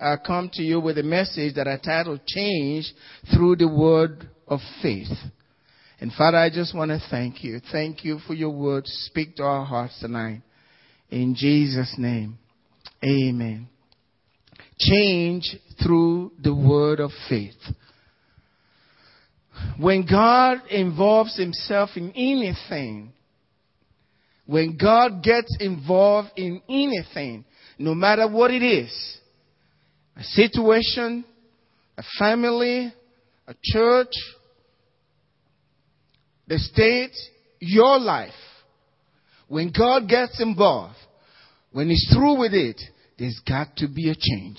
I come to you with a message that I titled Change Through the Word of Faith. And Father, I just want to thank you. Thank you for your word. Speak to our hearts tonight. In Jesus' name. Amen. Change through the word of faith. When God involves himself in anything, when God gets involved in anything, no matter what it is, a situation, a family, a church, the state, your life, when God gets involved, when He's through with it, there's got to be a change.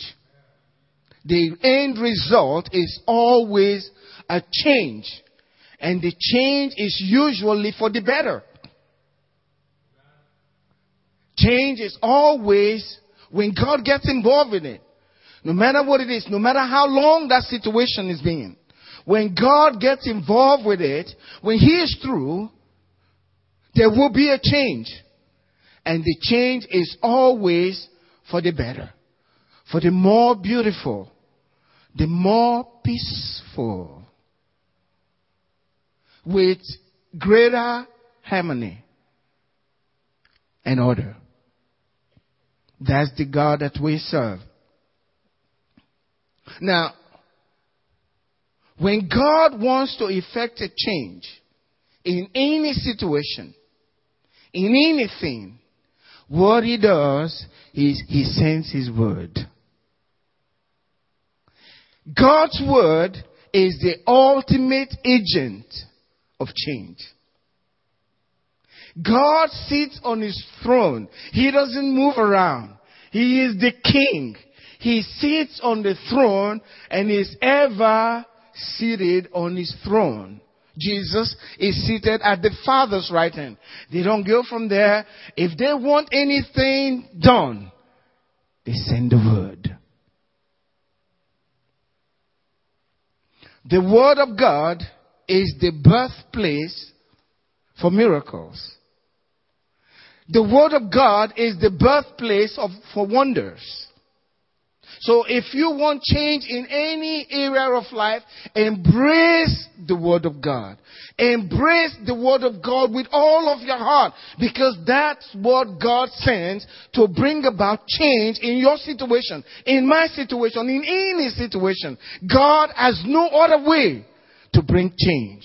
The end result is always a change. And the change is usually for the better. Change is always when God gets involved in it. No matter what it is, no matter how long that situation is being. When God gets involved with it, when He is through, there will be a change. And the change is always for the better, for the more beautiful, the more peaceful, with greater harmony and order. That's the God that we serve. Now, when God wants to effect a change in any situation, in anything, what he does is he sends his word. God's word is the ultimate agent of change. God sits on his throne. He doesn't move around. He is the king. He sits on the throne and is ever seated on his throne. Jesus is seated at the Father's right hand. They don't go from there. If they want anything done, they send the word. The word of God is the birthplace for miracles. The word of God is the birthplace of, for wonders. So if you want change in any area of life, embrace the Word of God. Embrace the Word of God with all of your heart because that's what God sends to bring about change in your situation, in my situation, in any situation. God has no other way to bring change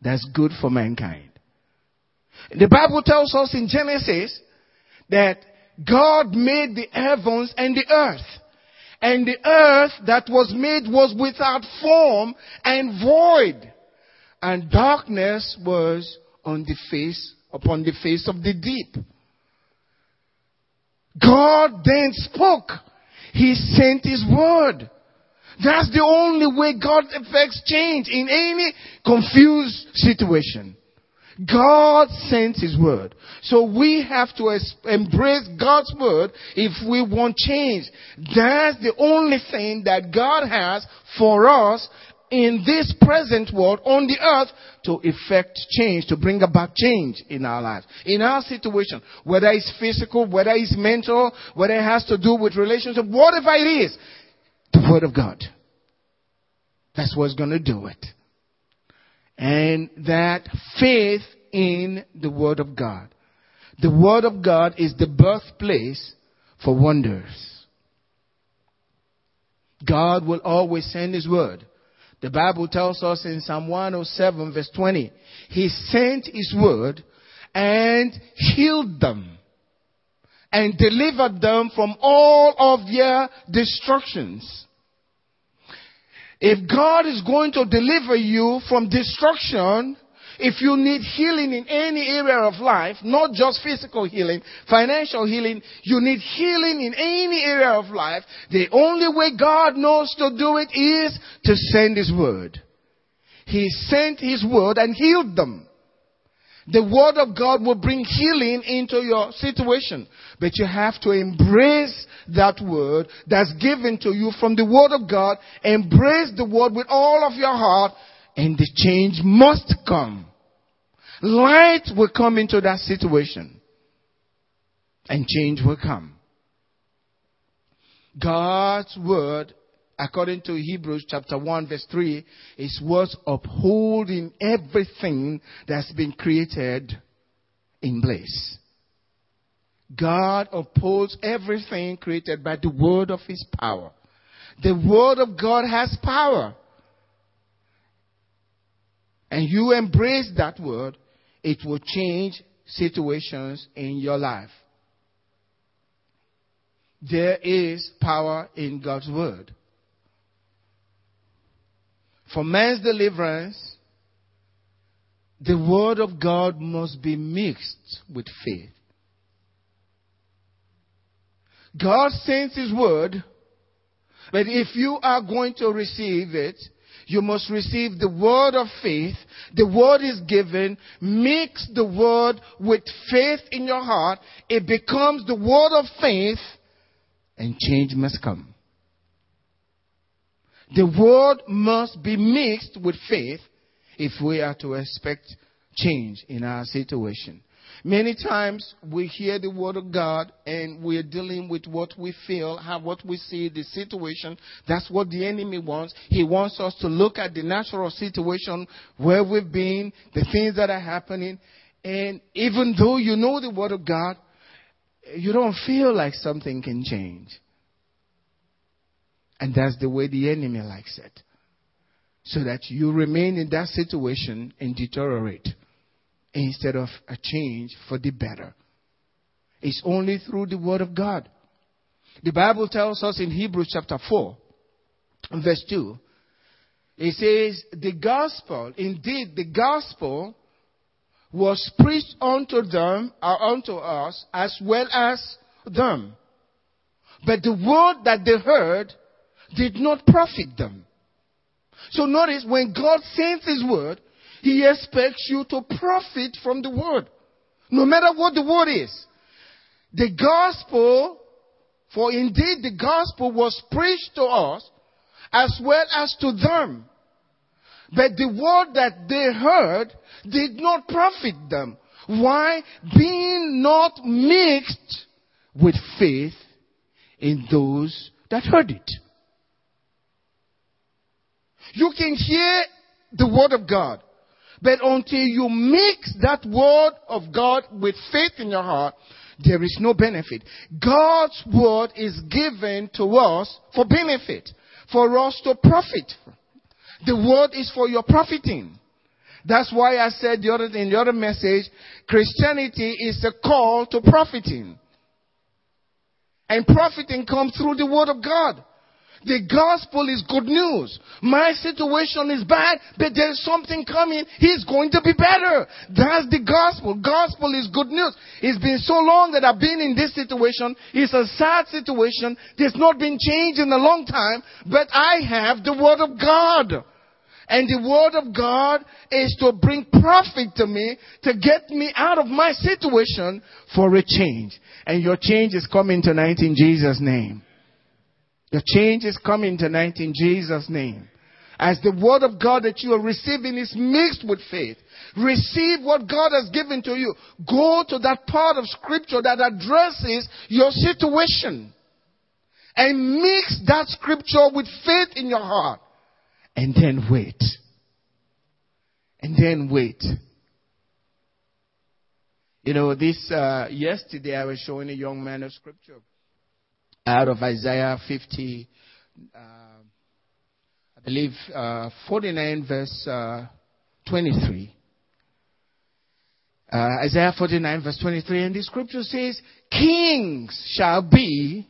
that's good for mankind. The Bible tells us in Genesis that God made the heavens and the earth. And the earth that was made was without form and void. And darkness was on the face, upon the face of the deep. God then spoke. He sent His word. That's the only way God affects change in any confused situation. God sent His word. So we have to embrace God's word if we want change. That's the only thing that God has for us in this present world on the earth to effect change, to bring about change in our lives, in our situation, whether it's physical, whether it's mental, whether it has to do with relationship, whatever it is, the word of God. That's what's going to do it and that faith in the Word of God. The Word of God is the birthplace for wonders. God will always send His Word. The Bible tells us in Psalm 107 verse 20, He sent His Word and healed them and delivered them from all of their destructions. If God is going to deliver you from destruction, if you need healing in any area of life, not just physical healing, financial healing, you need healing in any area of life, the only way God knows to do it is to send His word. He sent His word and healed them. The word of God will bring healing into your situation. But you have to embrace that word that's given to you from the word of God. Embrace the word with all of your heart and the change must come. Light will come into that situation and change will come. God's word, according to Hebrews chapter 1 verse 3, is what's upholding everything that's been created in place. God upholds everything created by the word of his power. The word of God has power. And you embrace that word, it will change situations in your life. There is power in God's word. For man's deliverance, the word of God must be mixed with faith. God sends his word, but if you are going to receive it, you must receive the word of faith. The word is given. Mix the word with faith in your heart. It becomes the word of faith and change must come. The word must be mixed with faith if we are to expect change in our situation. Many times we hear the word of God and we're dealing with what we feel, how what we see, the situation. That's what the enemy wants. He wants us to look at the natural situation where we've been, the things that are happening. And even though you know the word of God, you don't feel like something can change. And that's the way the enemy likes it. So that you remain in that situation and deteriorate instead of a change for the better. It's only through the Word of God. The Bible tells us in Hebrews chapter 4, verse 2, it says, The gospel, indeed, the gospel was preached unto them, or unto us, as well as them. But the word that they heard did not profit them. So notice when God sends His word, he expects you to profit from the word. No matter what the word is. The gospel, for indeed the gospel was preached to us as well as to them. But the word that they heard did not profit them. Why? Being not mixed with faith in those that heard it. You can hear the word of God. But until you mix that word of God with faith in your heart, there is no benefit. God's word is given to us for benefit, for us to profit. The word is for your profiting. That's why I said the other, in the other message, Christianity is a call to profiting. And profiting comes through the word of God. The gospel is good news. My situation is bad, but there's something coming. He's going to be better. That's the gospel. Gospel is good news. It's been so long that I've been in this situation. It's a sad situation. There's not been change in a long time, but I have the word of God. And the word of God is to bring profit to me, to get me out of my situation for a change. And your change is coming tonight in Jesus' name. The change is coming tonight in Jesus' name. As the word of God that you are receiving is mixed with faith. Receive what God has given to you. Go to that part of scripture that addresses your situation. And mix that scripture with faith in your heart. And then wait. And then wait. You know, this, uh, yesterday I was showing a young man a scripture out of Isaiah 50, uh, I believe uh, 49 verse uh, 23. Uh, Isaiah 49 verse 23 and the scripture says, kings shall be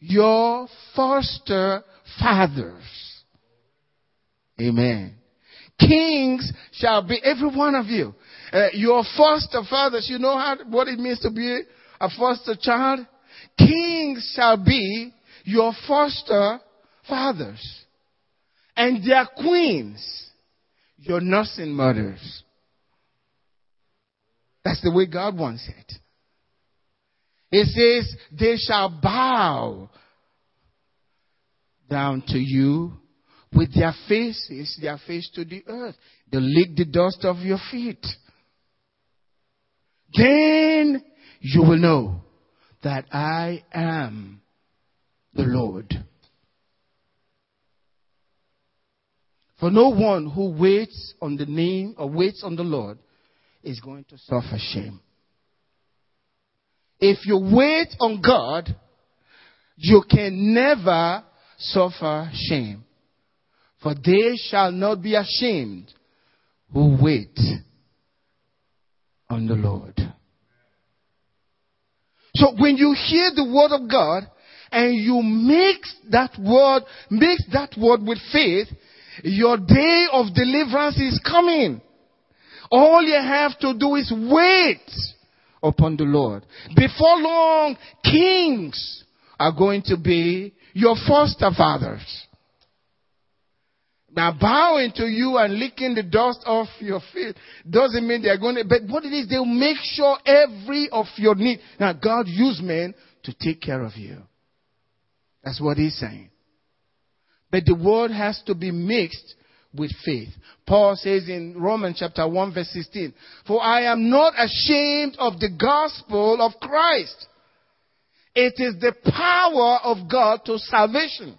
your foster fathers. Amen. Kings shall be every one of you. Uh, your foster fathers, you know how, what it means to be a foster child? Kings shall be your foster fathers, and their queens your nursing mothers. That's the way God wants it. It says, they shall bow down to you with their faces, their face to the earth. They'll lick the dust of your feet. Then you will know that I am the mm-hmm. Lord. For no one who waits on the name or waits on the Lord is going to suffer shame. If you wait on God, you can never suffer shame. For they shall not be ashamed who wait on the Lord. So when you hear the word of God and you mix that word, mix that word with faith, your day of deliverance is coming. All you have to do is wait upon the Lord. Before long, kings are going to be your foster fathers. Now bowing to you and licking the dust off your feet doesn't mean they're going to, but what it is, they'll make sure every of your need. Now God used men to take care of you. That's what he's saying. But the word has to be mixed with faith. Paul says in Romans chapter 1 verse 16, For I am not ashamed of the gospel of Christ. It is the power of God to salvation.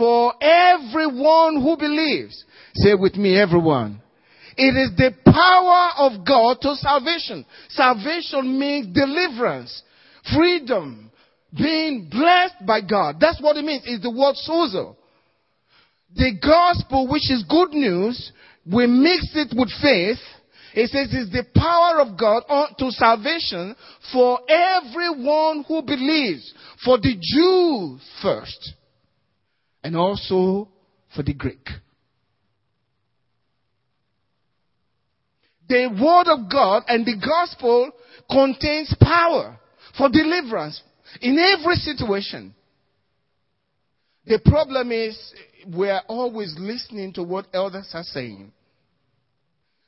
For everyone who believes. Say with me, everyone. It is the power of God to salvation. Salvation means deliverance, freedom, being blessed by God. That's what it means. It's the word sozo. The gospel, which is good news, we mix it with faith. It says it's the power of God to salvation for everyone who believes. For the Jew first. And also for the Greek. The word of God and the gospel contains power for deliverance in every situation. The problem is we're always listening to what elders are saying.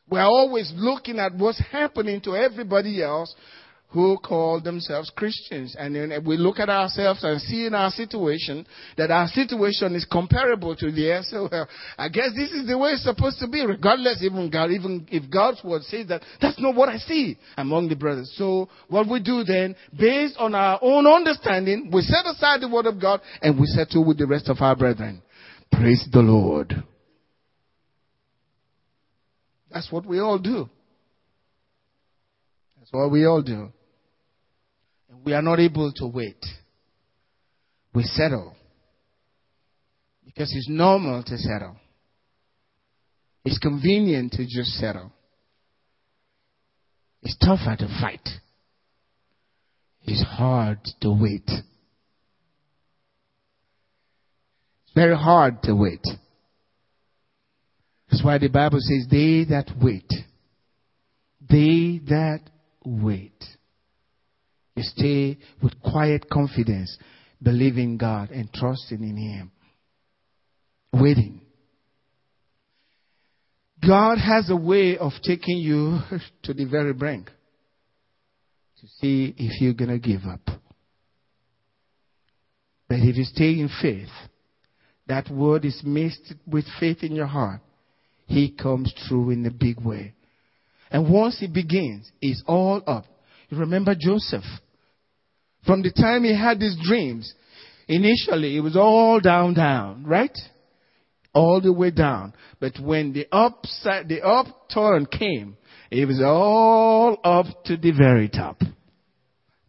We're always looking at what's happening to everybody else who call themselves Christians. And then we look at ourselves and see in our situation that our situation is comparable to theirs. So well, I guess this is the way it's supposed to be, regardless even God, even if God's word says that, that's not what I see among the brothers. So what we do then, based on our own understanding, we set aside the word of God and we settle with the rest of our brethren. Praise the Lord. That's what we all do. That's what we all do we are not able to wait. We settle. Because it's normal to settle. It's convenient to just settle. It's tougher to fight. It's hard to wait. It's very hard to wait. That's why the Bible says, they that wait, they that wait. Stay with quiet confidence, believing God and trusting in Him. Waiting. God has a way of taking you to the very brink to see if you're going to give up. But if you stay in faith, that word is mixed with faith in your heart. He comes through in a big way. And once he begins, it's all up. You remember Joseph? From the time he had these dreams, initially it was all down, down, right? All the way down. But when the upside, the upturn came, it was all up to the very top.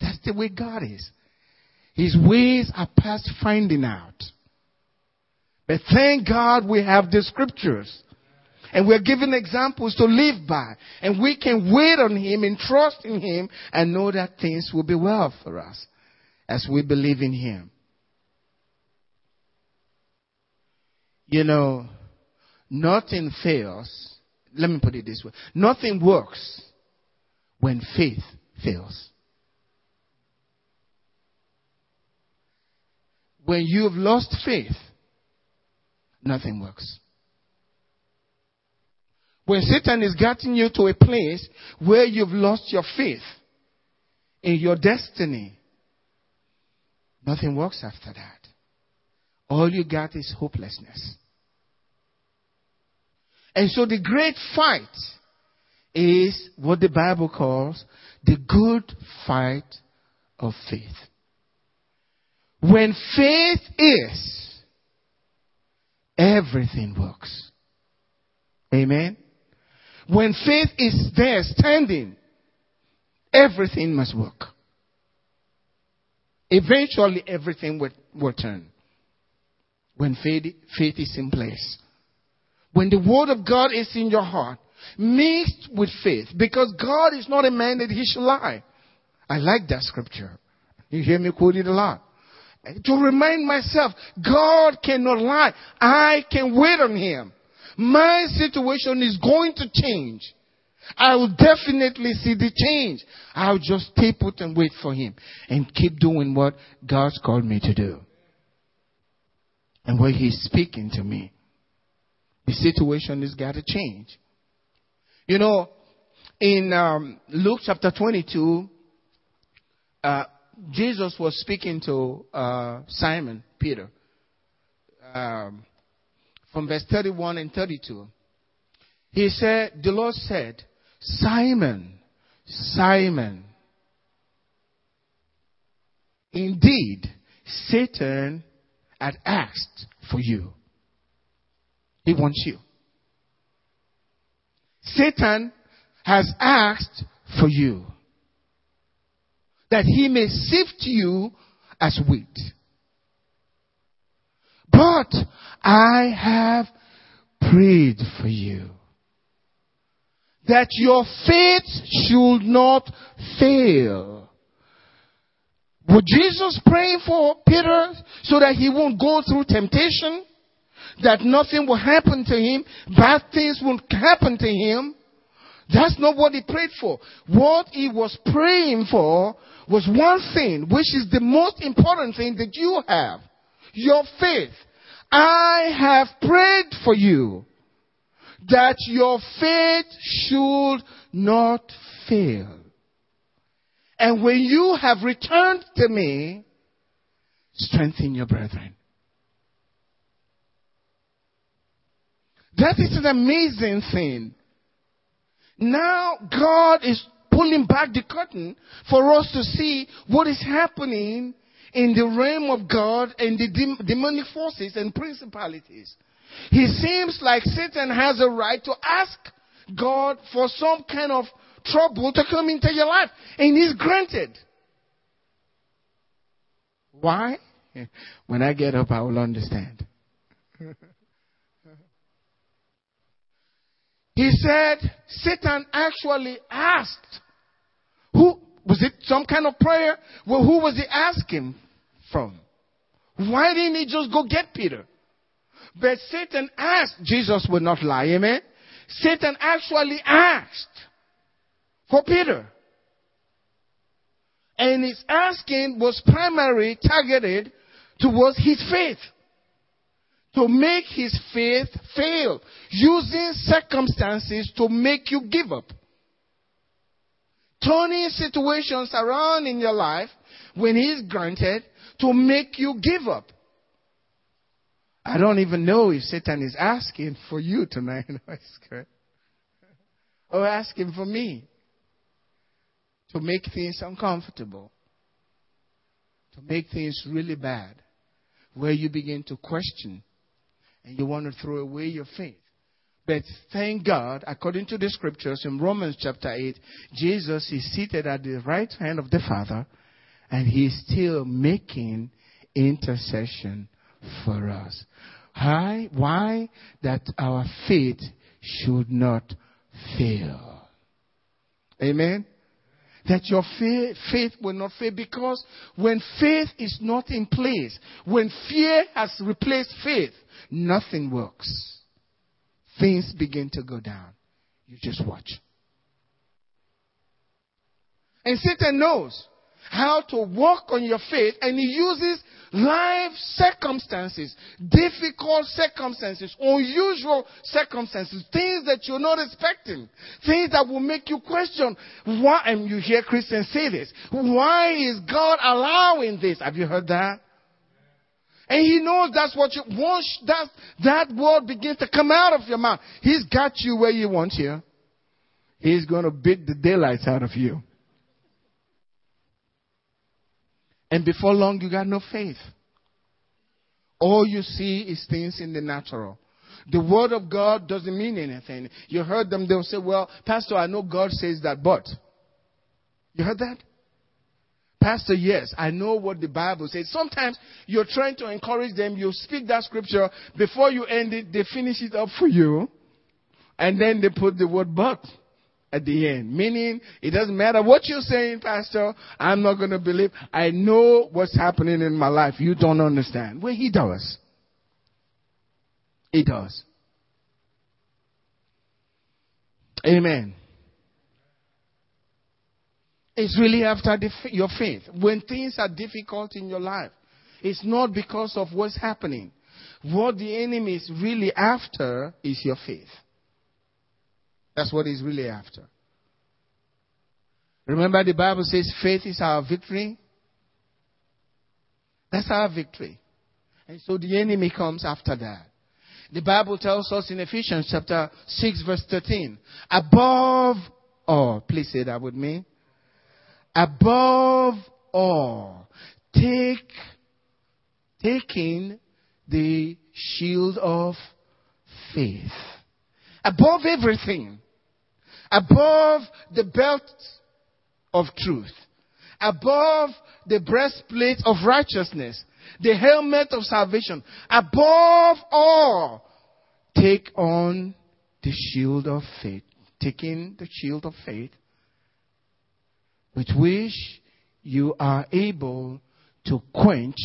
That's the way God is. His ways are past finding out. But thank God we have the scriptures and we're given examples to live by. And we can wait on Him and trust in Him and know that things will be well for us as we believe in Him. You know, nothing fails. Let me put it this way. Nothing works when faith fails. When you've lost faith, nothing works. When Satan is getting you to a place where you've lost your faith in your destiny, nothing works after that. All you got is hopelessness. And so the great fight is what the Bible calls the good fight of faith. When faith is, everything works. Amen. When faith is there standing, everything must work. Eventually, everything will, will turn. When faith, faith is in place. When the word of God is in your heart, mixed with faith, because God is not a man that he should lie. I like that scripture. You hear me quote it a lot. To remind myself, God cannot lie. I can wait on him. My situation is going to change. I will definitely see the change. I'll just stay put and wait for him and keep doing what God's called me to do. And when he's speaking to me, the situation has got to change. You know, in um, Luke chapter 22, uh, Jesus was speaking to uh, Simon Peter um, from verse 31 and 32. He said, The Lord said, Simon, Simon, indeed, Satan had asked for you. He wants you. Satan has asked for you that he may sift you as wheat. But I have prayed for you that your faith should not fail. Would Jesus pray for Peter so that he won't go through temptation? That nothing will happen to him? Bad things won't happen to him? That's not what he prayed for. What he was praying for was one thing, which is the most important thing that you have. Your faith. I have prayed for you that your faith should not fail. And when you have returned to me, strengthen your brethren. That is an amazing thing. Now God is pulling back the curtain for us to see what is happening in the realm of God and the demonic forces and principalities. He seems like Satan has a right to ask God for some kind of trouble to come into your life, and he's granted. Why? When I get up, I will understand. he said Satan actually asked, who was it some kind of prayer? Well, who was he asking from? Why didn't he just go get Peter? But Satan asked, Jesus would not lie, amen? Satan actually asked for Peter. And his asking was primarily targeted towards his faith. To make his faith fail. Using circumstances to make you give up. Turning situations around in your life when he's granted to make you give up. I don't even know if Satan is asking for you tonight. or asking for me to make things uncomfortable, to make things really bad, where you begin to question and you want to throw away your faith. But thank God, according to the scriptures in Romans chapter 8, Jesus is seated at the right hand of the Father and he is still making intercession for us. Why? Why? That our faith should not fail. Amen? That your faith, faith will not fail because when faith is not in place, when fear has replaced faith, nothing works. Things begin to go down. You just watch. And Satan knows how to work on your faith, and he uses life circumstances, difficult circumstances, unusual circumstances, things that you're not expecting, things that will make you question why, and you hear Christians say this, why is God allowing this? Have you heard that? And he knows that's what you, once that, that word begins to come out of your mouth, he's got you where you want you. He's to beat the daylights out of you. And before long, you got no faith. All you see is things in the natural. The word of God doesn't mean anything. You heard them, they'll say, well, Pastor, I know God says that, but. You heard that? Pastor, yes, I know what the Bible says. Sometimes you're trying to encourage them, you speak that scripture, before you end it, they finish it up for you, and then they put the word but at the end. Meaning, it doesn't matter what you're saying, Pastor, I'm not going to believe. I know what's happening in my life. You don't understand. Well, he does. He does. Amen. It's really after the, your faith. When things are difficult in your life, it's not because of what's happening. What the enemy is really after is your faith. That's what he's really after. Remember, the Bible says faith is our victory. That's our victory. And so the enemy comes after that. The Bible tells us in Ephesians chapter 6 verse 13, above all, please say that with me. Above all, take, taking the shield of faith. Above everything. Above the belt of truth. Above the breastplate of righteousness the helmet of salvation. Above all, take on the shield of faith. Taking the shield of faith, with which you are able to quench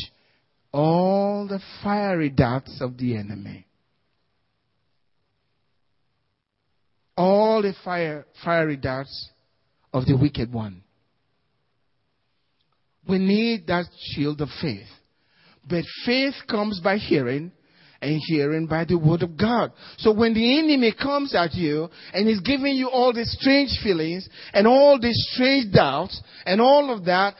all the fiery darts of the enemy. All the fire, fiery darts of the wicked one. We need that shield of faith. But faith comes by hearing, and hearing by the word of God. So when the enemy comes at you and is giving you all these strange feelings and all these strange doubts and all of that,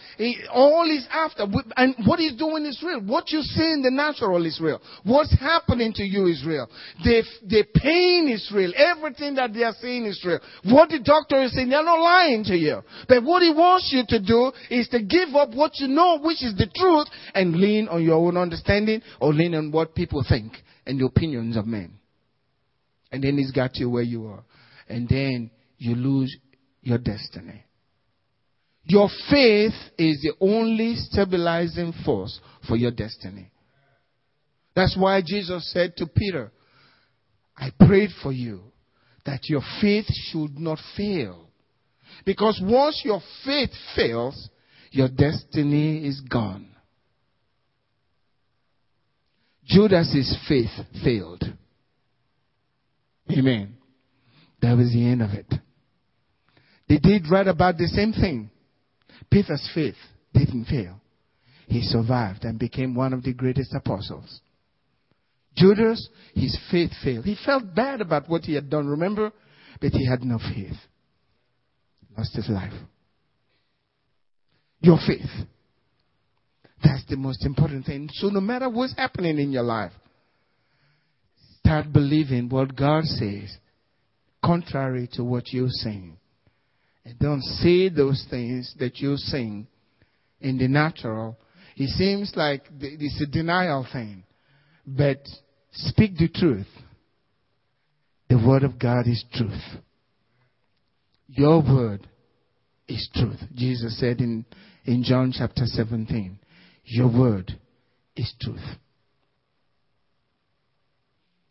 all is after. And what he's doing is real. What you see in the natural is real. What's happening to you is real. The, the pain is real. Everything that they are saying is real. What the doctor is saying, they're not lying to you. But what he wants you to do is to give up what you know, which is the truth, and lean on your own understanding or lean on what people think and the opinions of men. And then it's got you where you are. And then you lose your destiny. Your faith is the only stabilizing force for your destiny. That's why Jesus said to Peter, I prayed for you that your faith should not fail. Because once your faith fails, your destiny is gone. Judas's faith failed. Amen. That was the end of it. They did write about the same thing. Peter's faith didn't fail. He survived and became one of the greatest apostles. Judas, his faith failed. He felt bad about what he had done, remember? But he had no faith. Lost his life. Your faith that's the most important thing. So no matter what's happening in your life, start believing what God says, contrary to what you're saying. And don't say those things that you're saying in the natural. It seems like it's a denial thing. But speak the truth. The word of God is truth. Your word is truth. Jesus said in, in John chapter 17. Your word is truth.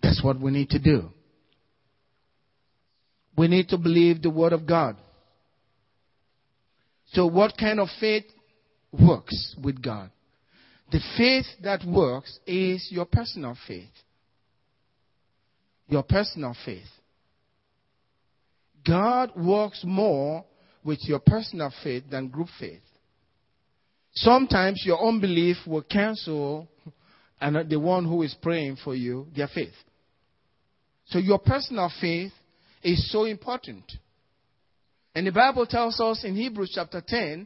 That's what we need to do. We need to believe the word of God. So, what kind of faith works with God? The faith that works is your personal faith. Your personal faith. God works more with your personal faith than group faith. Sometimes your unbelief will cancel and the one who is praying for you, their faith. So your personal faith is so important. And the Bible tells us in Hebrews chapter 10,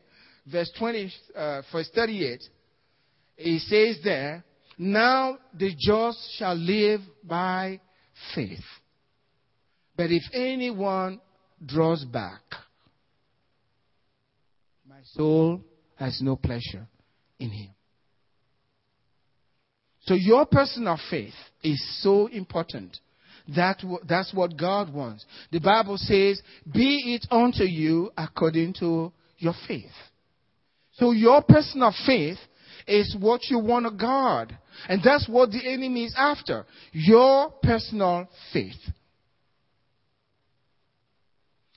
verse 20, uh, verse 38, it says there, now the just shall live by faith. But if anyone draws back, my soul has no pleasure in him. So your personal faith is so important. That, that's what God wants. The Bible says, be it unto you according to your faith. So your personal faith is what you want of God. And that's what the enemy is after. Your personal faith.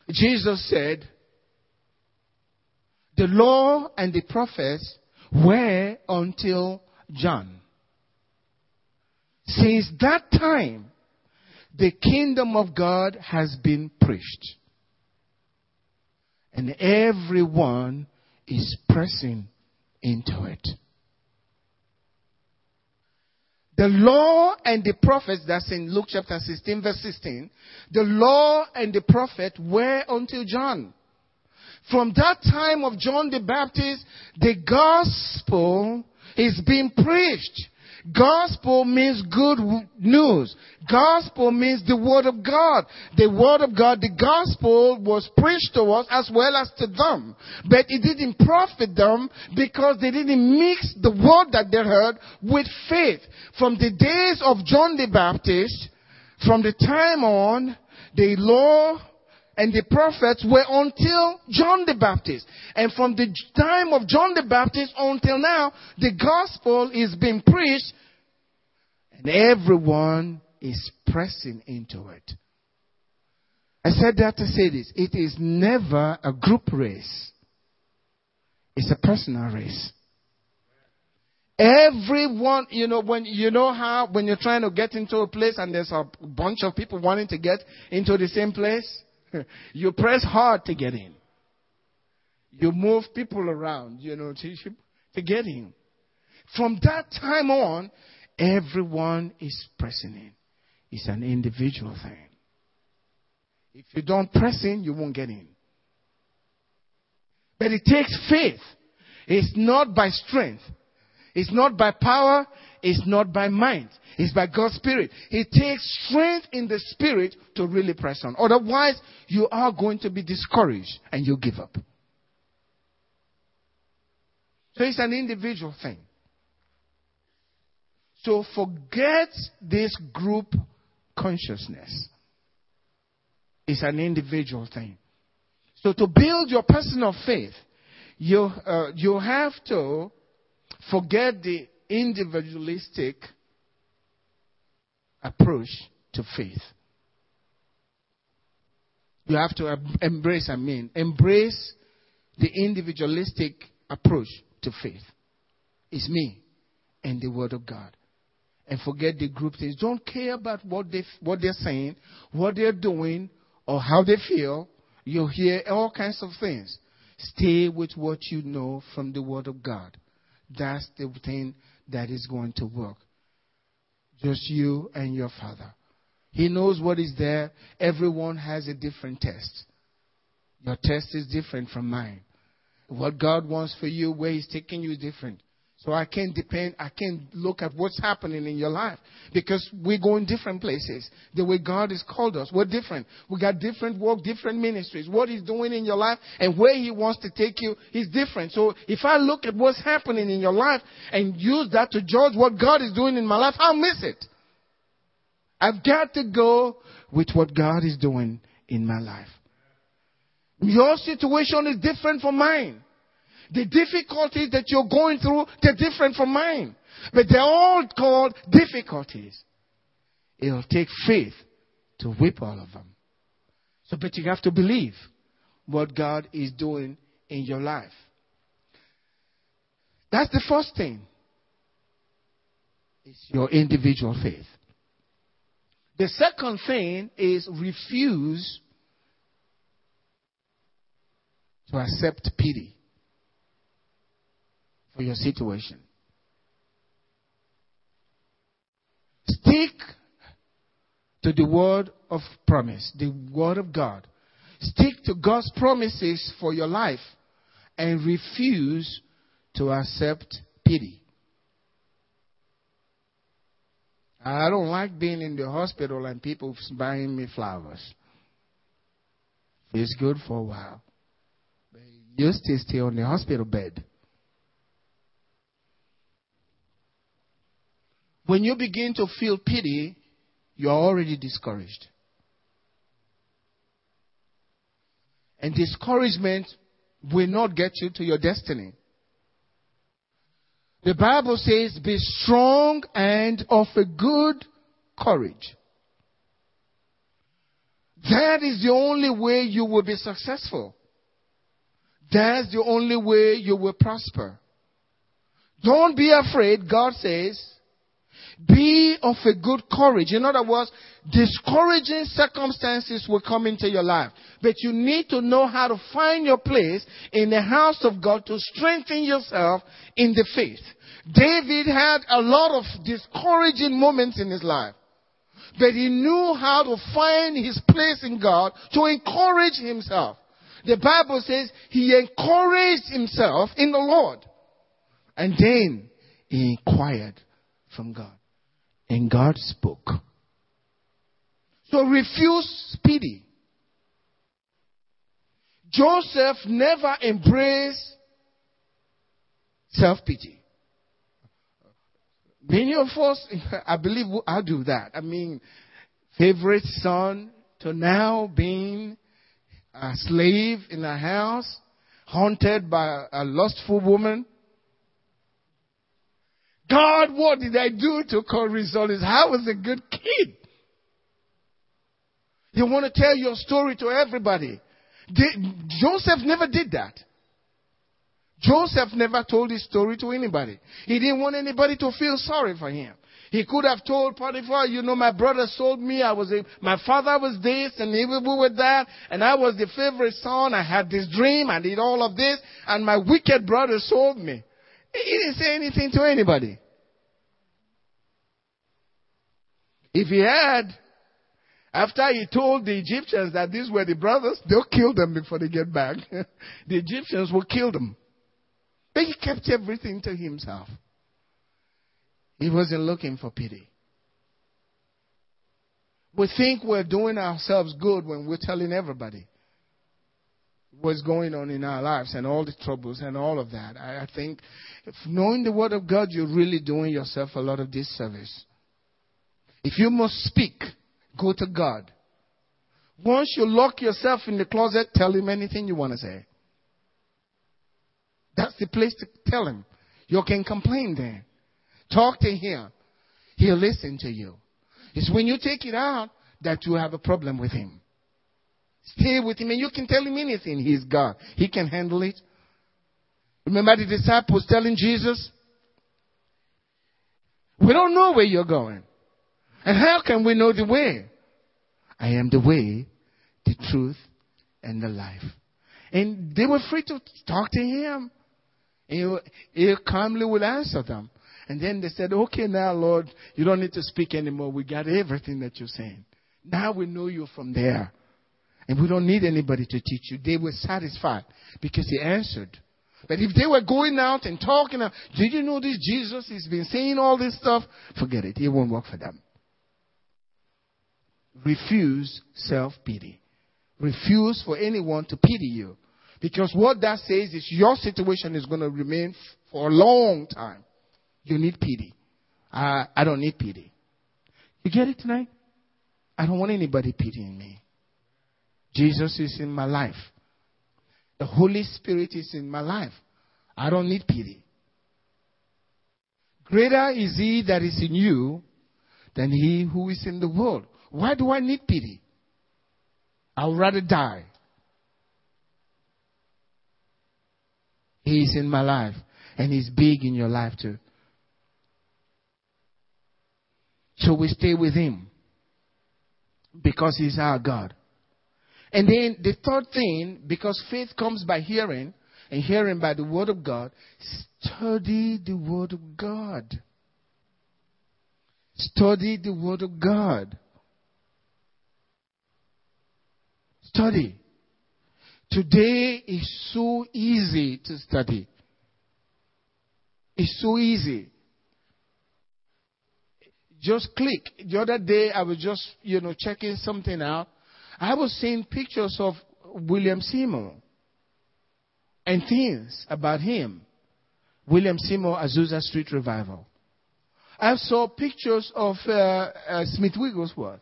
Jesus said, the law and the prophets were until John. Since that time, the kingdom of God has been preached. And everyone is pressing into it. The law and the prophets, that's in Luke chapter 16, verse 16. The law and the prophet were until John. From that time of John the Baptist, the gospel is being preached. Gospel means good news. Gospel means the word of God. The word of God, the gospel was preached to us as well as to them. But it didn't profit them because they didn't mix the word that they heard with faith. From the days of John the Baptist, from the time on, the law and the prophets were until John the Baptist. And from the time of John the Baptist until now, the gospel is being preached and everyone is pressing into it. I said that to say this. It is never a group race. It's a personal race. Everyone, you know, when you know how when you're trying to get into a place and there's a bunch of people wanting to get into the same place, you press hard to get in. You move people around, you know, to, to get in. From that time on, everyone is pressing in. It's an individual thing. If you don't press in, you won't get in. But it takes faith. It's not by strength. It's not by power. It's not by mind. It's by God's Spirit. It takes strength in the Spirit to really press on. Otherwise, you are going to be discouraged and you give up. So it's an individual thing. So forget this group consciousness. It's an individual thing. So to build your personal faith, you, uh, you have to forget the individualistic approach to faith. You have to embrace, I mean, embrace the individualistic approach to faith. It's me and the Word of God. And forget the group things. Don't care about what, they, what they're saying, what they're doing, or how they feel. You'll hear all kinds of things. Stay with what you know from the Word of God. That's the thing that is going to work. Just you and your Father. He knows what is there. Everyone has a different test. Your test is different from mine. What God wants for you, where He's taking you, is different. So I can't depend, I can't look at what's happening in your life because we go in different places. The way God has called us, we're different. We got different work, different ministries. What He's doing in your life and where He wants to take you is different. So if I look at what's happening in your life and use that to judge what God is doing in my life, I'll miss it. I've got to go with what God is doing in my life. Your situation is different from mine. The difficulties that you're going through, they're different from mine. But they're all called difficulties. It'll take faith to whip all of them. So, but you have to believe what God is doing in your life. That's the first thing. It's your individual faith. The second thing is refuse to accept pity for your situation. Stick to the word of promise, the word of God. Stick to God's promises for your life and refuse to accept pity. I don't like being in the hospital and people buying me flowers. It's good for a while. But you still stay on the hospital bed. When you begin to feel pity, you are already discouraged. And discouragement will not get you to your destiny. The Bible says, be strong and of a good courage. That is the only way you will be successful. That's the only way you will prosper. Don't be afraid, God says. Be of a good courage. In other words, discouraging circumstances will come into your life. But you need to know how to find your place in the house of God to strengthen yourself in the faith. David had a lot of discouraging moments in his life. But he knew how to find his place in God to encourage himself. The Bible says he encouraged himself in the Lord. And then he inquired from God. And God spoke. So refuse pity. Joseph never embraced self pity. Many of us, I believe, I'll do that. I mean, favorite son to now being a slave in a house, haunted by a lustful woman. God, what did I do to cause result? I was a good kid. You want to tell your story to everybody. Joseph never did that. Joseph never told his story to anybody. He didn't want anybody to feel sorry for him. He could have told Potiphar, you know, my brother sold me. I was a, my father was this and he was that. And I was the favorite son. I had this dream. I did all of this. And my wicked brother sold me. He didn't say anything to anybody. If he had, after he told the Egyptians that these were the brothers, they'll kill them before they get back. the Egyptians will kill them. But he kept everything to himself. He wasn't looking for pity. We think we're doing ourselves good when we're telling everybody what's going on in our lives and all the troubles and all of that. I, I think knowing the Word of God, you're really doing yourself a lot of disservice. If you must speak, go to God. Once you lock yourself in the closet, tell Him anything you want to say. That's the place to tell him. You can complain there. Talk to him. He'll listen to you. It's when you take it out that you have a problem with him. Stay with him and you can tell him anything. He's God. He can handle it. Remember the disciples telling Jesus, we don't know where you're going. And how can we know the way? I am the way, the truth, and the life. And they were free to talk to him. He, he calmly would answer them. And then they said, okay, now, Lord, you don't need to speak anymore. We got everything that you're saying. Now we know you from there. And we don't need anybody to teach you. They were satisfied because he answered. But if they were going out and talking, uh, did you know this Jesus? He's been saying all this stuff. Forget it. It won't work for them. Refuse self pity. Refuse for anyone to pity you. Because what that says is your situation is going to remain for a long time. You need pity. I, I don't need pity. You get it tonight? I don't want anybody pitying me. Jesus is in my life. The Holy Spirit is in my life. I don't need pity. Greater is he that is in you than he who is in the world. Why do I need pity? I would rather die He's in my life. And He's big in your life too. So we stay with Him. Because He's our God. And then the third thing, because faith comes by hearing, and hearing by the Word of God, study the Word of God. Study the Word of God. Study. Today is so easy to study. It's so easy. Just click. The other day I was just, you know, checking something out. I was seeing pictures of William Seymour and things about him. William Seymour, Azusa Street Revival. I saw pictures of uh, uh, Smith Wigglesworth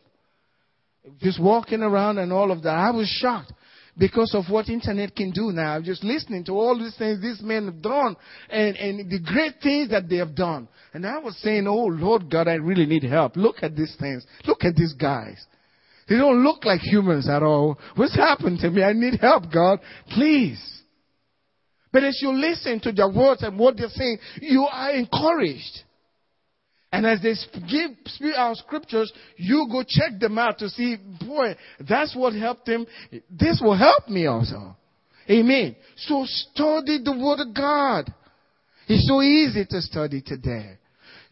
just walking around and all of that. I was shocked because of what internet can do now. Just listening to all these things these men have done and, and the great things that they have done. And I was saying, oh Lord God, I really need help. Look at these things. Look at these guys. They don't look like humans at all. What's happened to me? I need help, God. Please. But as you listen to their words and what they're saying, you are encouraged. And as they give speak our scriptures, you go check them out to see, boy, that's what helped him. This will help me also. Amen. So study the word of God. It's so easy to study today.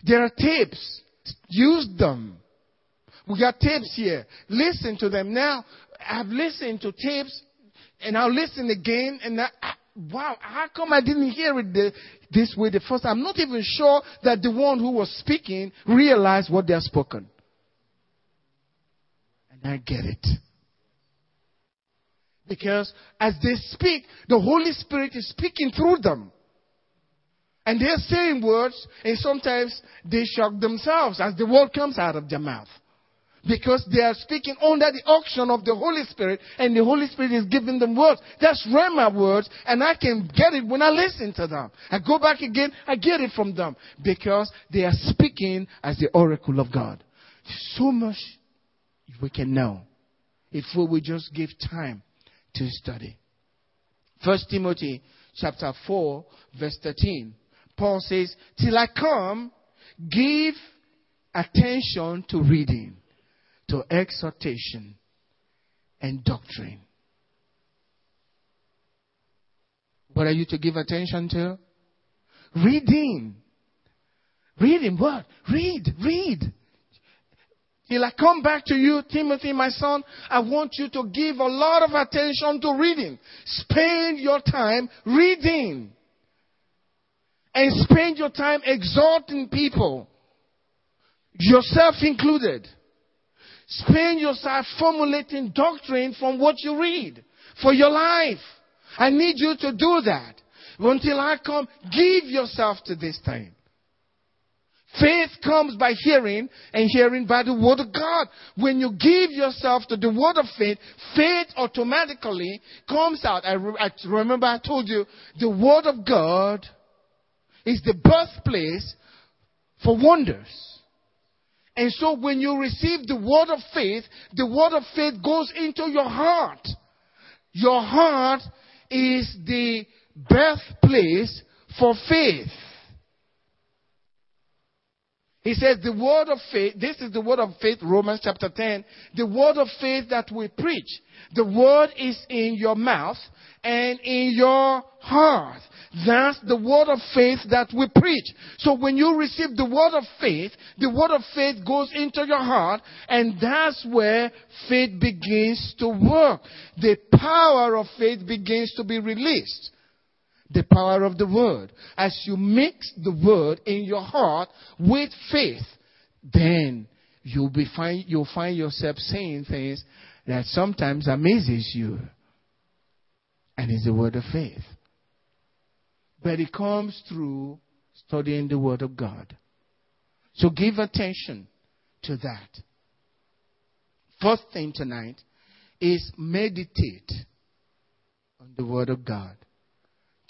There are tapes. Use them. We got tapes here. Listen to them. Now, I've listened to tapes and I'll listen again and I, wow, how come I didn't hear it the, this way the first time? I'm not even sure that the one who was speaking realized what they have spoken. And I get it. Because as they speak, the Holy Spirit is speaking through them. And they're saying words, and sometimes they shock themselves as the word comes out of their mouth. Because they are speaking under the unction of the Holy Spirit, and the Holy Spirit is giving them words. That's Rhema words, and I can get it when I listen to them. I go back again, I get it from them. Because they are speaking as the oracle of God. So much we can know if we will just give time to study. First Timothy chapter 4, verse 13. Paul says, Till I come, give attention to reading to exhortation and doctrine. What are you to give attention to? Reading. Reading what? Read, read. Till I come back to you, Timothy, my son, I want you to give a lot of attention to reading. Spend your time reading. And spend your time exhorting people, yourself included. Spend yourself formulating doctrine from what you read for your life. I need you to do that. Until I come, give yourself to this time. Faith comes by hearing and hearing by the word of God. When you give yourself to the word of faith, faith automatically comes out. I, re- I remember I told you the word of God is the birthplace for wonders. And so when you receive the word of faith, the word of faith goes into your heart. Your heart is the birthplace for faith. He says the word of faith, this is the word of faith, Romans chapter 10, the word of faith that we preach. The word is in your mouth and in your heart. That's the word of faith that we preach. So when you receive the word of faith, the word of faith goes into your heart and that's where faith begins to work. The power of faith begins to be released. The power of the word. As you mix the word in your heart with faith, then you'll be find, you'll find yourself saying things that sometimes amazes you. And it's the word of faith. But it comes through studying the Word of God. So give attention to that. First thing tonight is meditate on the Word of God.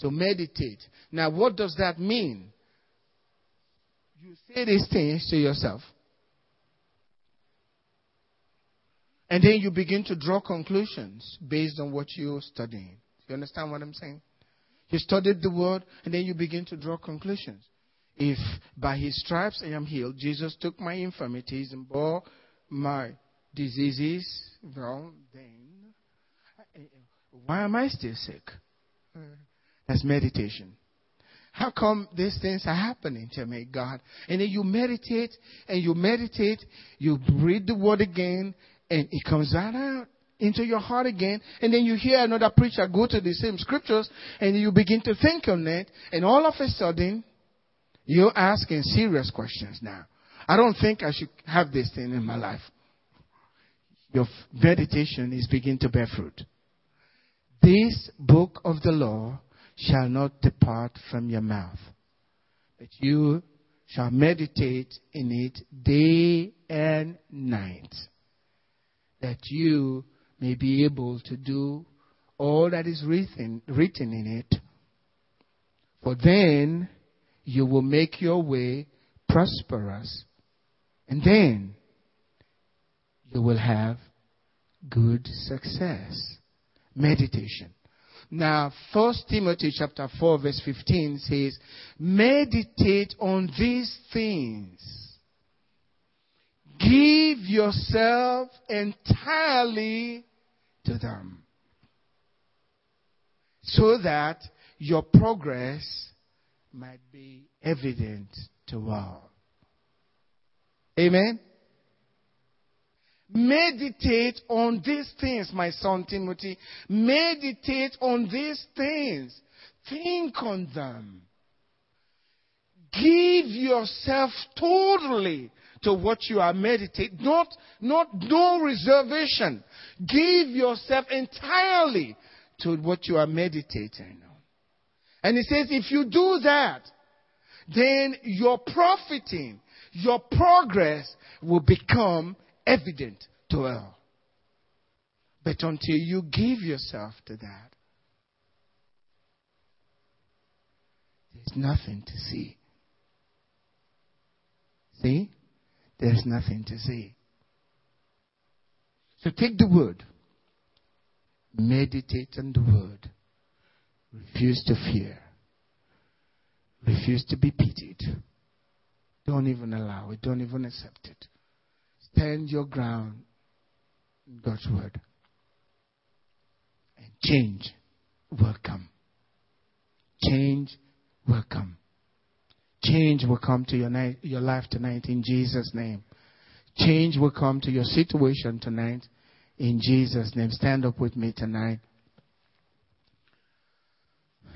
To meditate. Now, what does that mean? You say these things to yourself. And then you begin to draw conclusions based on what you're studying. You understand what I'm saying? You studied the word, and then you begin to draw conclusions. If by his stripes I am healed, Jesus took my infirmities and bore my diseases, well, then why am I still sick? That's meditation. How come these things are happening to me, God? And then you meditate and you meditate, you read the word again, and it comes right out into your heart again, and then you hear another preacher go to the same scriptures, and you begin to think on it, and all of a sudden, you're asking serious questions now. I don't think I should have this thing in my life. Your meditation is beginning to bear fruit. This book of the law shall not depart from your mouth, but you shall meditate in it day and night, that you may be able to do all that is written, written in it. For then you will make your way prosperous, and then you will have good success. Meditation. Now, First Timothy chapter 4 verse 15 says, meditate on these things. Give yourself entirely to them. So that your progress might be evident to all. Amen. Meditate on these things, my son Timothy. Meditate on these things. Think on them. Give yourself totally to what you are meditating. Not, not, no reservation. Give yourself entirely to what you are meditating on. And he says, if you do that, then your profiting, your progress will become evident to all. But until you give yourself to that, there's nothing to see. See? There's nothing to see. So take the word. Meditate on the word. Refuse to fear. Refuse to be pitied. Don't even allow it. Don't even accept it. Stand your ground in God's word. And change will come. Change will come. Change will come to your, ni- your life tonight in Jesus' name. Change will come to your situation tonight in Jesus' name. Stand up with me tonight.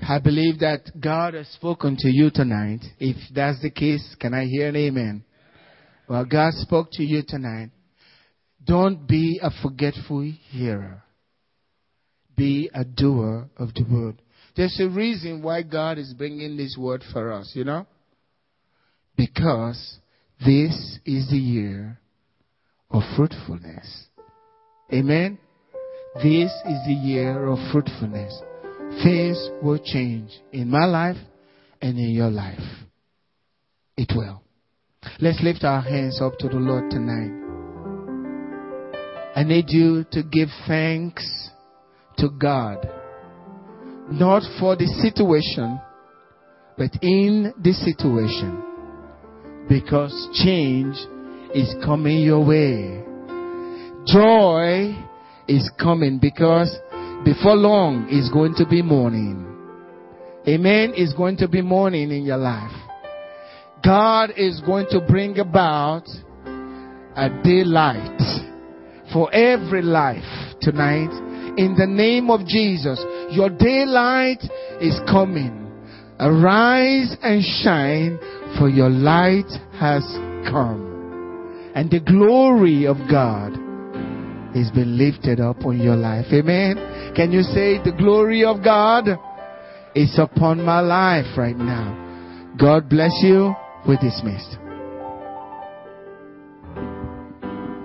I believe that God has spoken to you tonight. If that's the case, can I hear an amen? Well, God spoke to you tonight. Don't be a forgetful hearer. Be a doer of the word. There's a reason why God is bringing this word for us, you know? Because this is the year of fruitfulness. Amen? This is the year of fruitfulness. Things will change in my life and in your life. It will. Let's lift our hands up to the Lord tonight. I need you to give thanks to God. Not for the situation, but in the situation. Because change is coming your way. Joy is coming because before long is going to be morning. Amen. Is going to be morning in your life. God is going to bring about a daylight for every life tonight. In the name of Jesus, your daylight is coming. Arise and shine, for your light has come. And the glory of God has been lifted up on your life. Amen. Can you say the glory of God is upon my life right now? God bless you. We're dismissed.